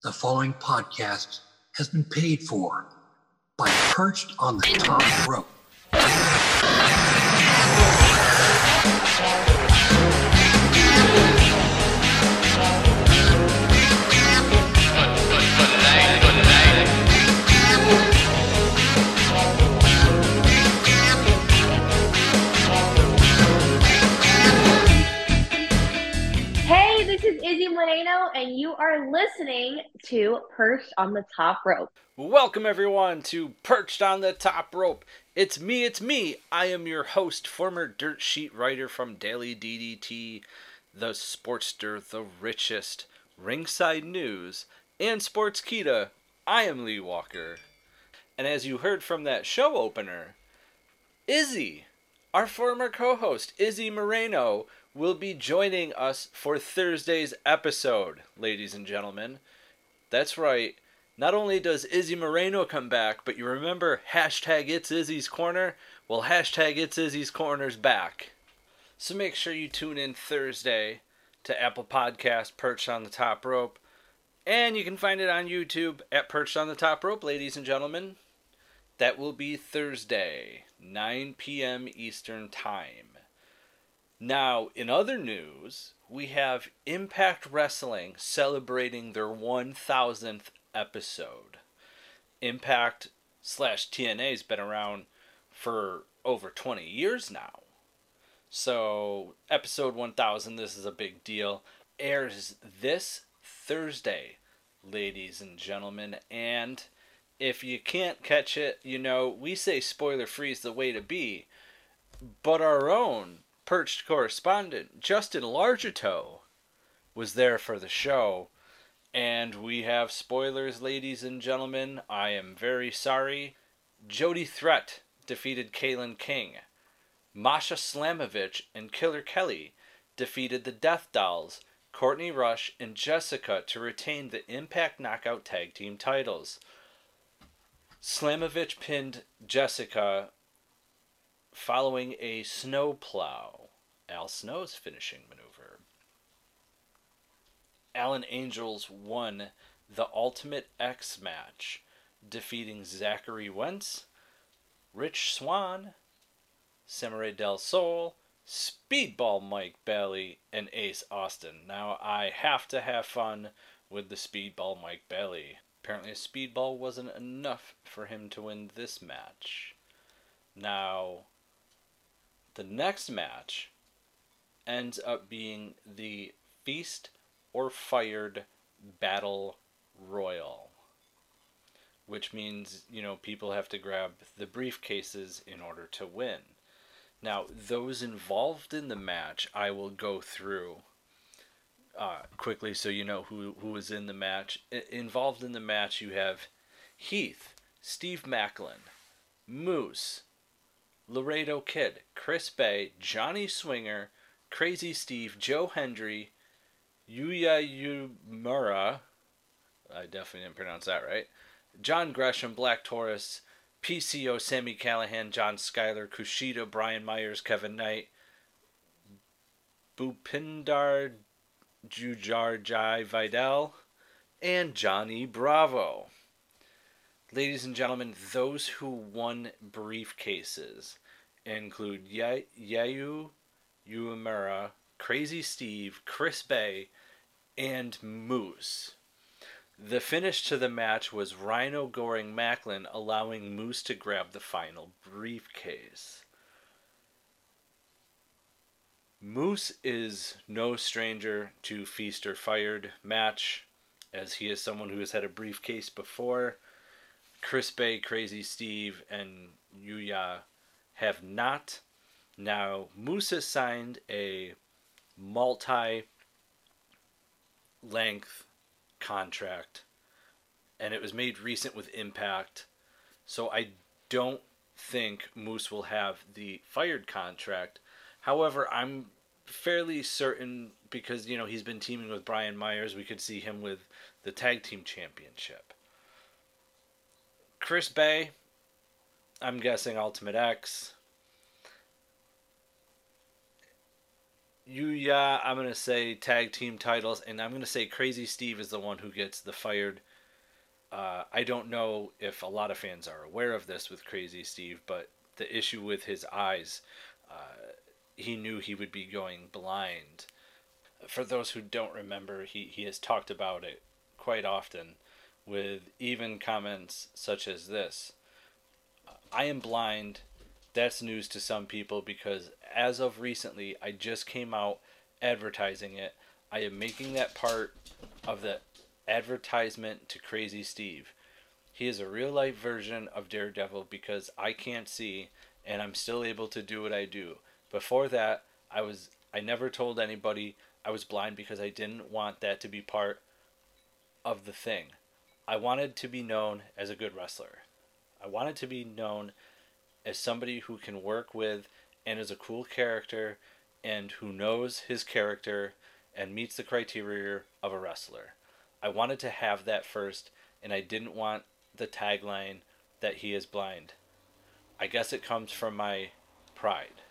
The following podcast has been paid for by Perched on the Top Rope. You are listening to Perched on the Top Rope. Welcome everyone to Perched on the Top Rope. It's me, it's me. I am your host, former dirt sheet writer from Daily DDT, the Sportster, the richest, Ringside News, and Sportskeeda. I am Lee Walker. And as you heard from that show opener, Izzy, our former co-host, Izzy Moreno, will be joining us for Thursday's episode, ladies and gentlemen. That's right. Not only does Izzy Moreno come back, but you remember hashtag It's Izzy's Corner? Well, hashtag It's Izzy's Corner's back. So make sure you tune in Thursday to Apple Podcast Perched on the Top Rope. And you can find it on YouTube at Perched on the Top Rope, ladies and gentlemen. That will be Thursday, 9 p.m. Eastern Time. Now, in other news, we have Impact Wrestling celebrating their 1000th episode. Impact slash TNA has been around for over 20 years now. So, episode 1000, this is a big deal, airs this Thursday, ladies and gentlemen. And if you can't catch it, you know, we say spoiler free is the way to be. But our own perched correspondent, Justin Largetoe, was there for the show. And we have spoilers, ladies and gentlemen. I am very sorry. Jody Threat defeated Kilynn King. Masha Slamovich and Killer Kelly defeated the Death Dolls, Courtney Rush, and Jessica to retain the Impact Knockout Tag Team titles. Slamovich pinned Jessica following a snowplow. Al Snow's finishing maneuver. Alan Angels won the Ultimate X match, defeating Zachary Wentz, Rich Swann, Samurai Del Sol, Speedball Mike Bailey, and Ace Austin. Now, I have to have fun with the Speedball Mike Bailey. Apparently, a speedball wasn't enough for him to win this match. Now, the next match ends up being the Feast or Fired Battle Royal, which means, you know, people have to grab the briefcases in order to win. Now, those involved in the match, I will go through uh, quickly so you know who, who was in the match. I- involved in the match, you have Heath, Steve Maclin, Moose, Laredo Kid, Chris Bey, Johnny Swinger, Crazy Steve, Joe Hendry, Yuya Uemura, I definitely didn't pronounce that right, John Gresham, Black Taurus, PCO, Sami Callihan, John Schuyler, Kushida, Brian Myers, Kevin Knight, Bhupinder Gujjar Jai Vidal, and Johnny Bravo. Ladies and gentlemen, those who won briefcases include Yuya Uemura, Crazy Steve, Chris Bey, and Moose. The finish to the match was Rhino Goring Maclin allowing Moose to grab the final briefcase. Moose is no stranger to Feast or Fired match, as he is someone who has had a briefcase before. Chris Bey, Crazy Steve, and Yuya have not. Now, Moose has signed a multi length contract, and it was made recent with Impact. So I don't think Moose will have the fired contract. However, I'm fairly certain because you know he's been teaming with Brian Myers, we could see him with the tag team championship. Chris Bey, I'm guessing Ultimate X. Yuya, I'm gonna say tag team titles, and I'm gonna say Crazy Steve is the one who gets the fired. Uh, I don't know if a lot of fans are aware of this with Crazy Steve, but the issue with his eyes, uh, he knew he would be going blind. For those who don't remember, he, he has talked about it quite often with even comments such as this I am blind. That's news to some people because as of recently, I just came out advertising it. I am making that part of the advertisement to Crazy Steve. He is a real life version of Daredevil because I can't see and I'm still able to do what I do. Before that, I was I never told anybody I was blind because I didn't want that to be part of the thing. I wanted to be known as a good wrestler. I wanted to be known as somebody who can work with and is a cool character and who knows his character and meets the criteria of a wrestler. I wanted to have that first, and I didn't want the tagline that he is blind. I guess it comes from my pride.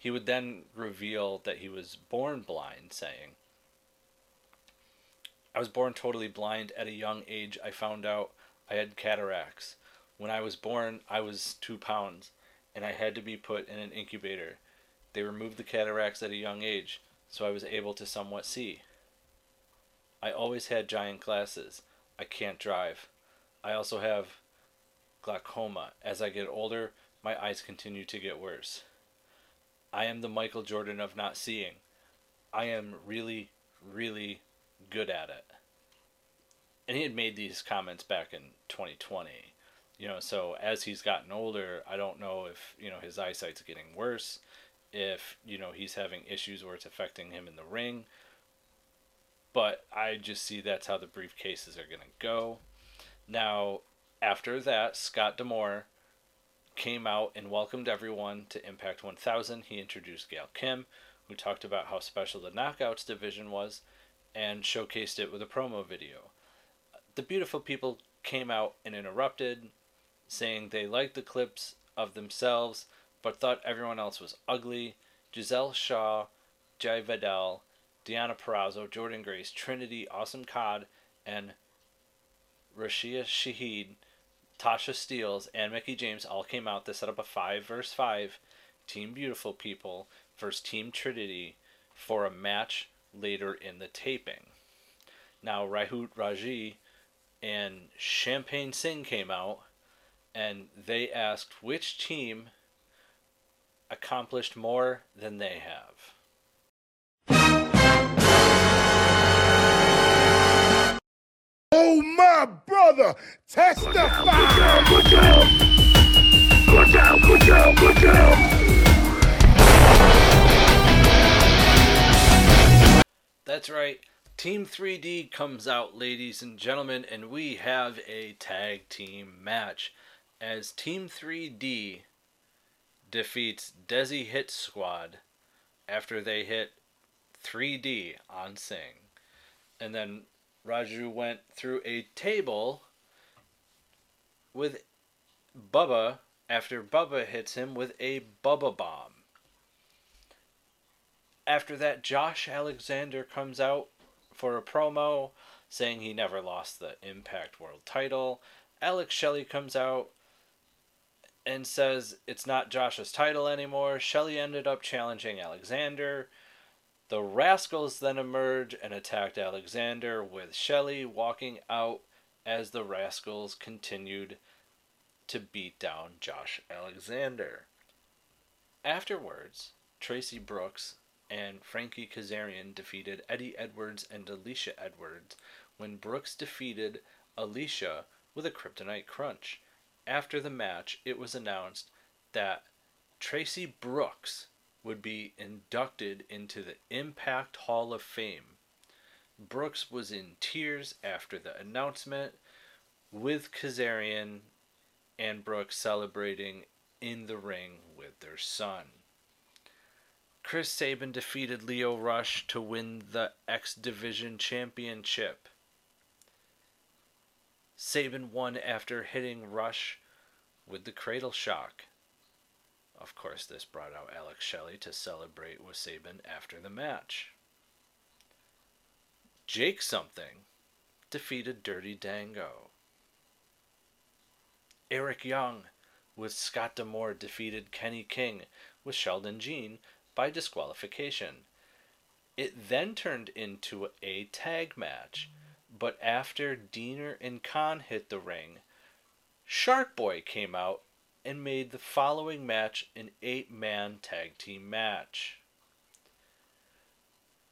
He would then reveal that he was born blind, saying, I was born totally blind at a young age. I found out I had cataracts. When I was born, I was two pounds, and I had to be put in an incubator. They removed the cataracts at a young age, so I was able to somewhat see. I always had giant glasses. I can't drive. I also have glaucoma. As I get older, my eyes continue to get worse. I am the Michael Jordan of not seeing. I am really, really good at it. And he had made these comments back in 2020. You know, so as he's gotten older, I don't know if, you know, his eyesight's getting worse, if, you know, he's having issues where it's affecting him in the ring. But I just see that's how the briefcases are going to go. Now, after that, Scott D'Amore came out and welcomed everyone to Impact 1000. He introduced Gail Kim, who talked about how special the Knockouts division was and showcased it with a promo video. The beautiful people came out and interrupted, saying they liked the clips of themselves but thought everyone else was ugly. Giselle Shaw, Jai Vidal, Deonna Purrazzo, Jordynne Grace, Trinity, Awesome Kong, and Raisha Saeed, Tasha Steelz, and Mickie James all came out to set up a 5 versus 5 Team Beautiful People versus Team Trinity for a match later in the taping. Now, Rohit Raju and Champagne Singh came out and they asked which team accomplished more than they have. My brother, testify! That's right. Team 3D comes out, ladies and gentlemen, and we have a tag team match as Team 3D defeats Desi Hit Squad after they hit 3D on Singh. And then Raju went through a table with Bubba after Bubba hits him with a Bubba Bomb. After that, Josh Alexander comes out for a promo saying he never lost the Impact World title. Alex Shelley comes out and says it's not Josh's title anymore. Shelley ended up challenging Alexander. The Rascals then emerge and attacked Alexander, with Shelley walking out as the Rascals continued to beat down Josh Alexander. Afterwards, Traci Brooks and Frankie Kazarian defeated Eddie Edwards and Alicia Edwards when Brooks defeated Alicia with a Kryptonite Crunch after the match, it was announced that Traci Brooks would be inducted into the Impact Hall of Fame. Brooks was in tears after the announcement, with Kazarian and Brooks celebrating in the ring with their son. Chris Sabin defeated Lio Rush to win the X Division Championship. Sabin won after hitting Rush with the cradle shock. Of course, this brought out Alex Shelley to celebrate with Sabin after the match. Jake Something defeated Dirty Dango. Eric Young with Scott D'Amore defeated Kenny King with Sheldon Jean by disqualification. It then turned into a tag match, but after Deaner and Kon hit the ring, Shark Boy came out and made the following match an eight man tag team match.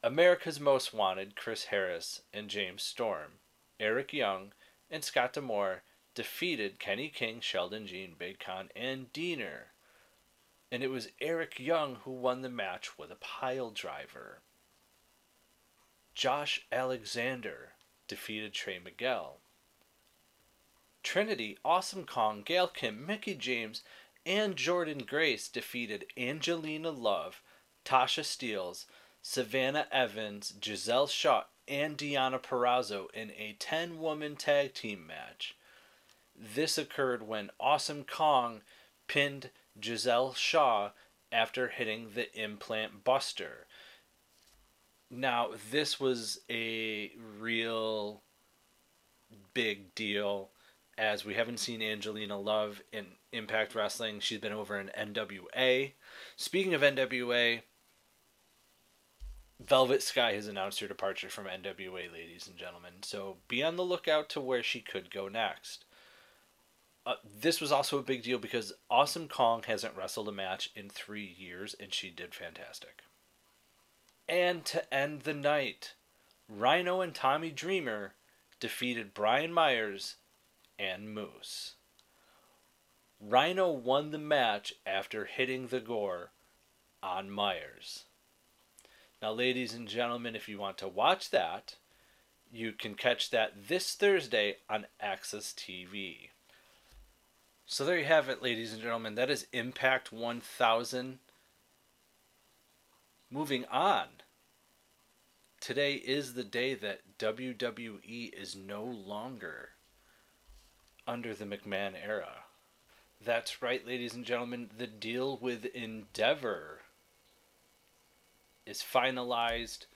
America's Most Wanted, Chris Harris and James Storm, Eric Young, and Scott D'Amore defeated Kenny King, Sheldon Jean, Big Kon, and Deaner. And it was Eric Young who won the match with a pile driver. Josh Alexander defeated Trey Miguel. Trinity, Awesome Kong, Gail Kim, Mickie James, and Jordynne Grace defeated Angelina Love, Tasha Steelz, Savannah Evans, Giselle Shaw, and Deonna Purrazzo in a 10 woman tag team match. This occurred when Awesome Kong pinned Giselle Shaw after hitting the implant buster. Now, this was a real big deal as we haven't seen Angelina Love in Impact Wrestling. She's been over in NWA. Speaking of NWA, Velvet Sky has announced her departure from NWA, ladies and gentlemen. So be on the lookout to where she could go next. Uh, this was also a big deal because Awesome Kong hasn't wrestled a match in three years, and she did fantastic. And to end the night, Rhino and Tommy Dreamer defeated Brian Myers and Moose. Rhino won the match after hitting the gore on Myers. Now, ladies and gentlemen, if you want to watch that, you can catch that this Thursday on AXS TV. So there you have it, ladies and gentlemen. That is Impact 1000. Moving on. Today is the day that WWE is no longer under the McMahon era. That's right, ladies and gentlemen. The deal with Endeavor is finalized.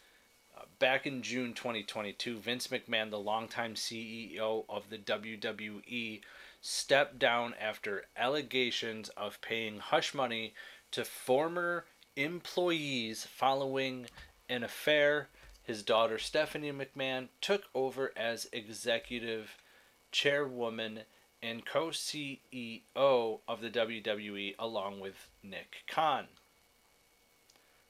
Uh, back in June 2022, Vince McMahon, the longtime CEO of the WWE, stepped down after allegations of paying hush money to former employees following an affair. His daughter Stephanie McMahon took over as executive chairwoman and co CEO of the WWE along with Nick Khan.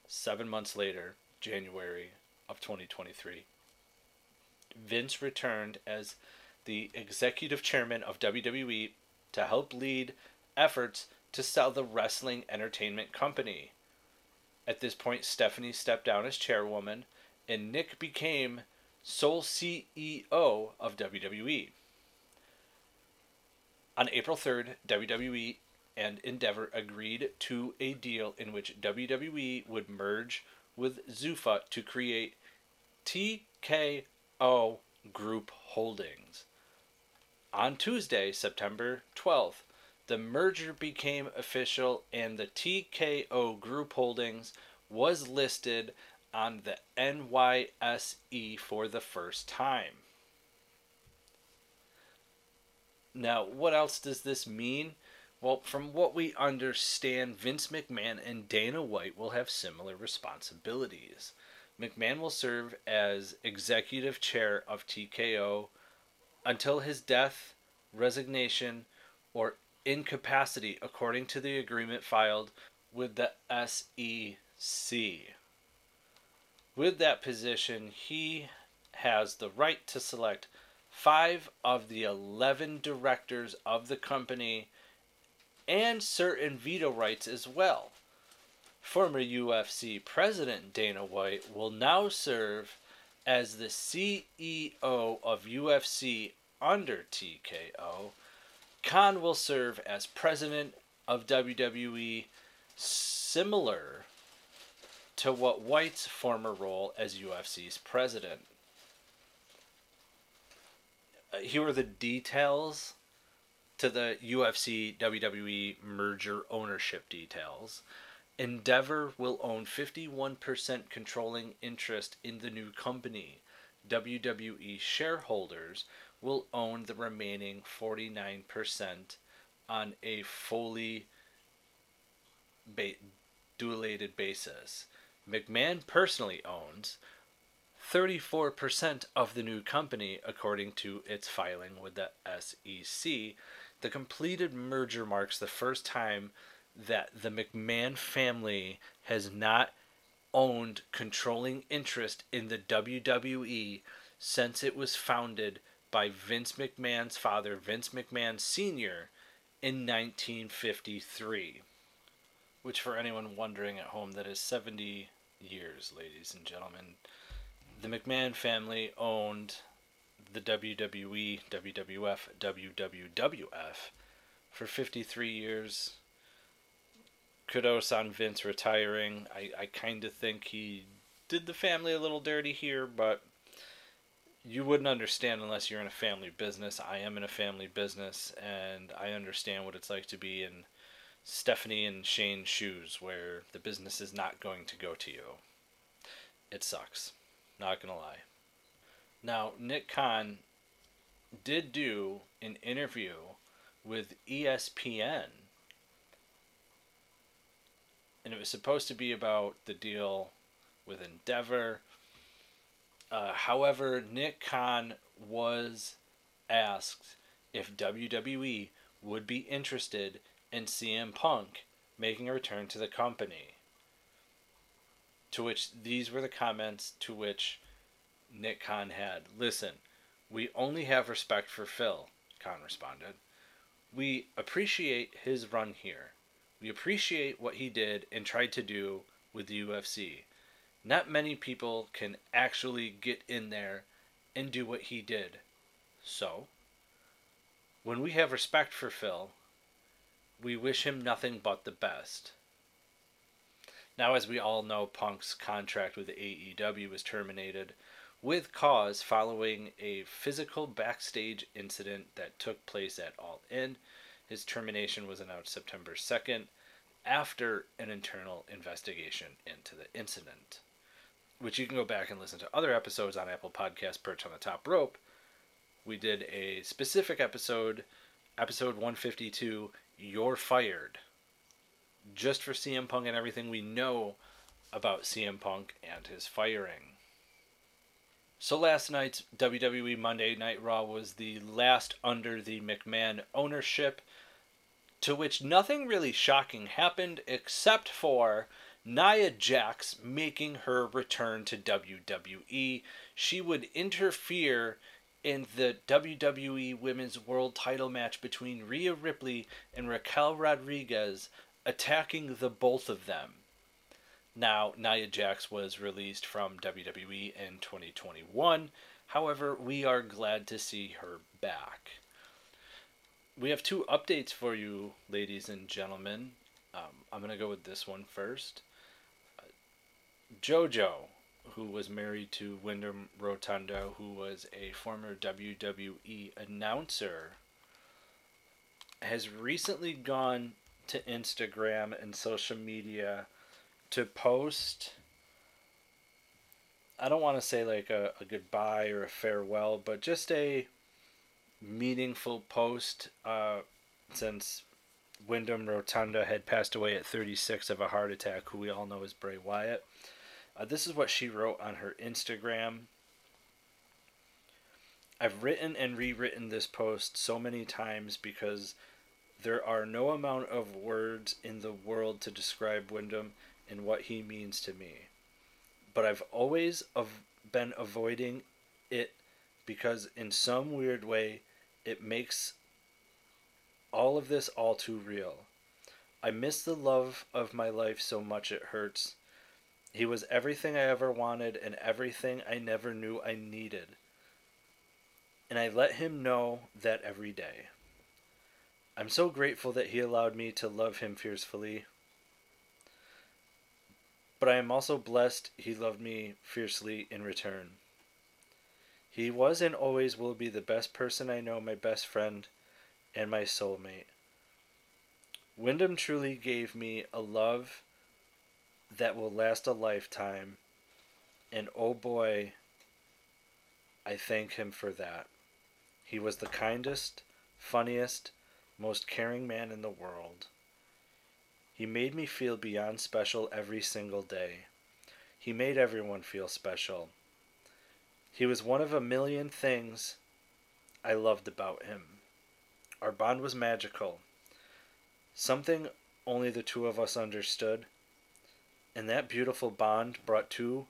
Seven months later, January of 2023, Vince returned as the executive chairman of WWE to help lead efforts to sell the wrestling entertainment company. At this point, Stephanie stepped down as chairwoman, and Nick became sole CEO of WWE. On April 3rd, WWE and Endeavor agreed to a deal in which WWE would merge with Zuffa to create TKO Group Holdings. On Tuesday, September 12th, the merger became official and the TKO Group Holdings was listed on the NYSE for the first time. Now, what else does this mean? Well, from what we understand, Vince McMahon and Dana White will have similar responsibilities. McMahon will serve as executive chair of TKO until his death, resignation, or incapacity, according to the agreement filed with the SEC. With that position, he has the right to select five of the 11 directors of the company and certain veto rights as well. Former UFC President Dana White will now serve as the CEO of UFC under TKO. Khan will serve as president of WWE, similar to what White's former role as UFC's president. Uh, here are the details to the UFC WWE merger ownership details. Endeavor will own 51% controlling interest in the new company. WWE shareholders will own the remaining 49% on a fully ba- basis. McMahon personally owns 34% of the new company, according to its filing with the SEC. The completed merger marks the first time that the McMahon family has not owned controlling interest in the WWE since it was founded by Vince McMahon's father, Vince McMahon Sr., in 1953. Which, for anyone wondering at home, that is 70 years, ladies and gentlemen. The McMahon family owned the WWE, WWF, WWWF for 53 years. Kudos on Vince retiring. I, I kind of think he did the family a little dirty here, but you wouldn't understand unless you're in a family business. I am in a family business, and I understand what it's like to be in Stephanie and Shane's shoes, where the business is not going to go to you. It sucks. Not gonna lie. Now, Nick Khan did do an interview with ESPN, and it was supposed to be about the deal with Endeavor. Uh, however, Nick Khan was asked if WWE would be interested in CM Punk making a return to the company. To which these were the comments to which Nick Khan had. Listen, we only have respect for Phil, Khan responded. We appreciate his run here. We appreciate what he did and tried to do with the UFC. Not many people can actually get in there and do what he did. So, when we have respect for Phil, we wish him nothing but the best. Now, as we all know, Punk's contract with AEW was terminated with cause following a physical backstage incident that took place at All In. His termination was announced September 2nd after an internal investigation into the incident, which you can go back and listen to other episodes on Apple Podcast Perch on the Top Rope. We did a specific episode, episode 152, You're Fired, just for CM Punk and everything we know about CM Punk and his firing. So last night's WWE Monday Night Raw was the last under the McMahon ownership, to which nothing really shocking happened except for Nia Jax making her return to WWE. She would interfere in the WWE Women's World title match between Rhea Ripley and Raquel Rodriguez, attacking the both of them. Now, Nia Jax was released from WWE in 2021. However, we are glad to see her back. We have two updates for you, ladies and gentlemen. Um, I'm going to go with this one first. JoJo, who was married to Windham Rotunda, who was a former WWE announcer, has recently gone to Instagram and social media to post I don't want to say like a, a goodbye or a farewell, but just a meaningful post uh, since Windham Rotunda had passed away at 36 of a heart attack, who we all know as Bray Wyatt. Uh, this is what she wrote on her Instagram. I've written and rewritten this post so many times because there are no amount of words in the world to describe Windham and what he means to me. But I've always av- been avoiding it because, in some weird way, it makes all of this all too real. I miss the love of my life so much it hurts. He was everything I ever wanted and everything I never knew I needed. And I let him know that every day. I'm so grateful that he allowed me to love him fiercely. But I am also blessed he loved me fiercely in return. He was and always will be the best person I know, my best friend, and my soulmate. Windham truly gave me a love that will last a lifetime, and oh boy, I thank him for that. He was the kindest, funniest, most caring man in the world. He made me feel beyond special every single day. He made everyone feel special. He was one of a million things I loved about him. Our bond was magical, something only the two of us understood, and that beautiful bond brought two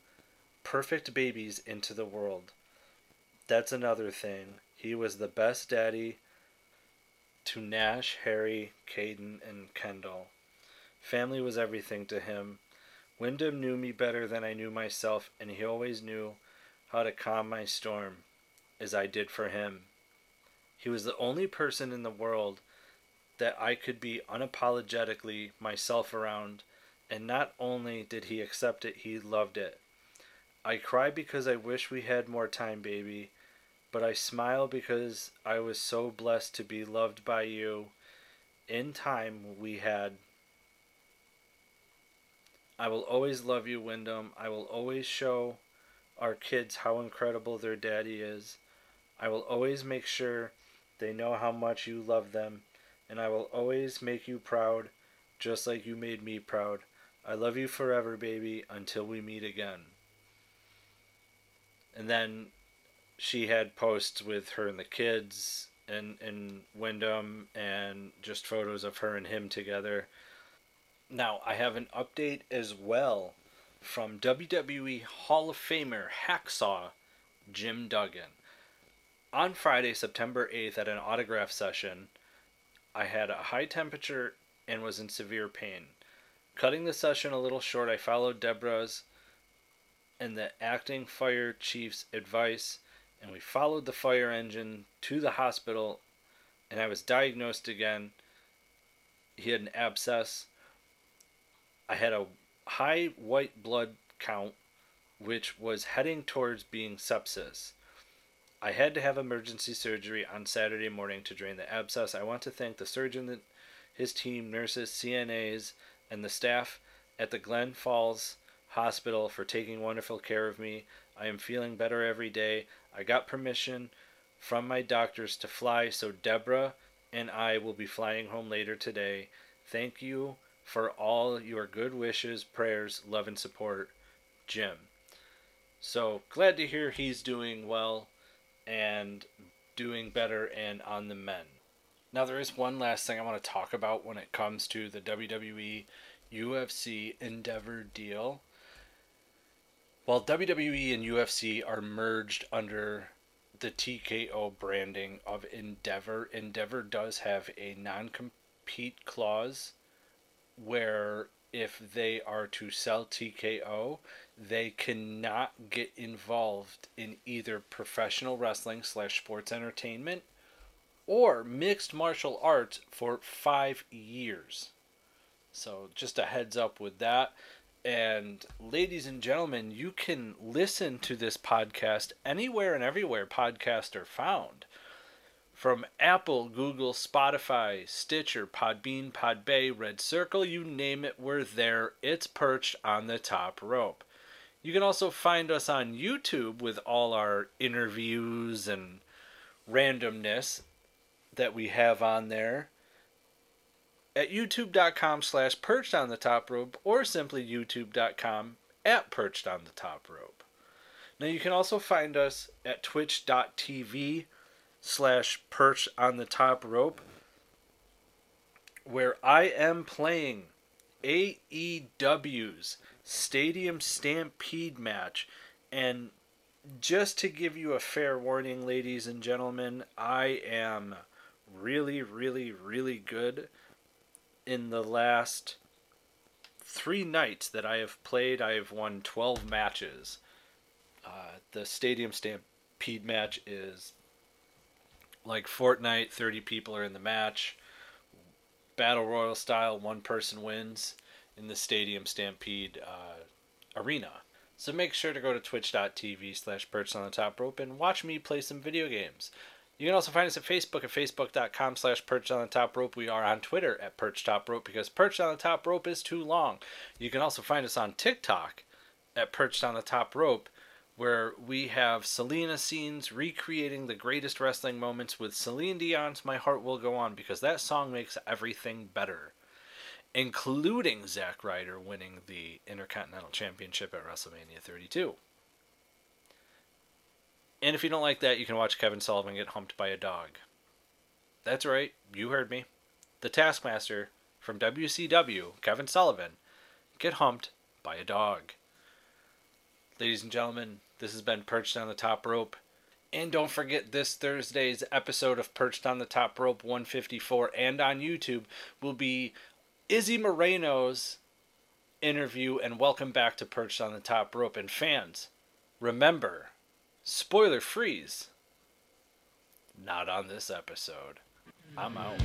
perfect babies into the world. That's another thing. He was the best daddy to Nash, Harry, Caden, and Kendall. Family was everything to him. Windham knew me better than I knew myself, and he always knew how to calm my storm, as I did for him. He was the only person in the world that I could be unapologetically myself around, and not only did he accept it, he loved it. I cry because I wish we had more time, baby, but I smile because I was so blessed to be loved by you. In time, we had. I will always love you, Windham. I will always show our kids how incredible their daddy is. I will always make sure they know how much you love them, and I will always make you proud, just like you made me proud. I love you forever, baby, until we meet again. And then she had posts with her and the kids and and Windham and just photos of her and him together. Now I have an update as well from WWE Hall of Famer Hacksaw Jim Duggan. On Friday, September 8th, at an autograph session, I had a high temperature and was in severe pain. Cutting the session a little short, I followed Deborah's and the acting fire chief's advice, and we followed the fire engine to the hospital, and I was diagnosed again. He had an abscess. I had a high white blood count, which was heading towards being sepsis. I had to have emergency surgery on Saturday morning to drain the abscess. I want to thank the surgeon, his team, nurses, CNAs, and the staff at the Glen Falls Hospital for taking wonderful care of me. I am feeling better every day. I got permission from my doctors to fly, so Deborah and I will be flying home later today. Thank you for all your good wishes, prayers, love, and support, Jim. So glad to hear he's doing well and doing better and on the mend. Now, there is one last thing I want to talk about when it comes to the WWE UFC Endeavor deal. While WWE and UFC are merged under the TKO branding of Endeavor, Endeavor does have a non compete clause where if they are to sell TKO, they cannot get involved in either professional wrestling slash sports entertainment or mixed martial arts for five years. So, just a heads up with that. And, ladies and gentlemen, you can listen to this podcast anywhere and everywhere podcasts are found from Apple, Google, Spotify, Stitcher, Podbean, Podbay, Red Circle, you name it, we're there. It's perched on the top rope. You can also find us on YouTube with all our interviews and randomness that we have on there at youtube.com slash perched on the top rope or simply youtube.com at perched on the top rope. Now you can also find us at twitch.tv slash perch on the top rope where I am playing AEW's Stadium Stampede match. And just to give you a fair warning, ladies and gentlemen, I am really, really, really good in the last three nights that I have played. I have won 12 matches. Uh, the Stadium Stampede match is like Fortnite, 30 people are in the match. Battle Royal style, one person wins in the Stadium Stampede uh, arena. So make sure to go to twitch.tv slash perched on the top rope and watch me play some video games. You can also find us at Facebook at facebook.com slash perched on the top rope. We are on Twitter at perched top rope because perched on the top rope is too long. You can also find us on TikTok at perched on the top rope where we have Selena scenes recreating the greatest wrestling moments with Celine Dion's My Heart Will Go On because that song makes everything better, including Zack Ryder winning the Intercontinental Championship at WrestleMania 32. And if you don't like that, you can watch Kevin Sullivan get humped by a dog. That's right, you heard me. The Taskmaster from WCW, Kevin Sullivan, get humped by a dog. Ladies and gentlemen, this has been Perched on the Top Rope. And don't forget this Thursday's episode of Perched on the Top Rope 154 and on YouTube will be Izzy Moreno's interview and welcome back to Perched on the Top Rope. And fans, remember, spoiler freeze. Not on this episode. I'm out.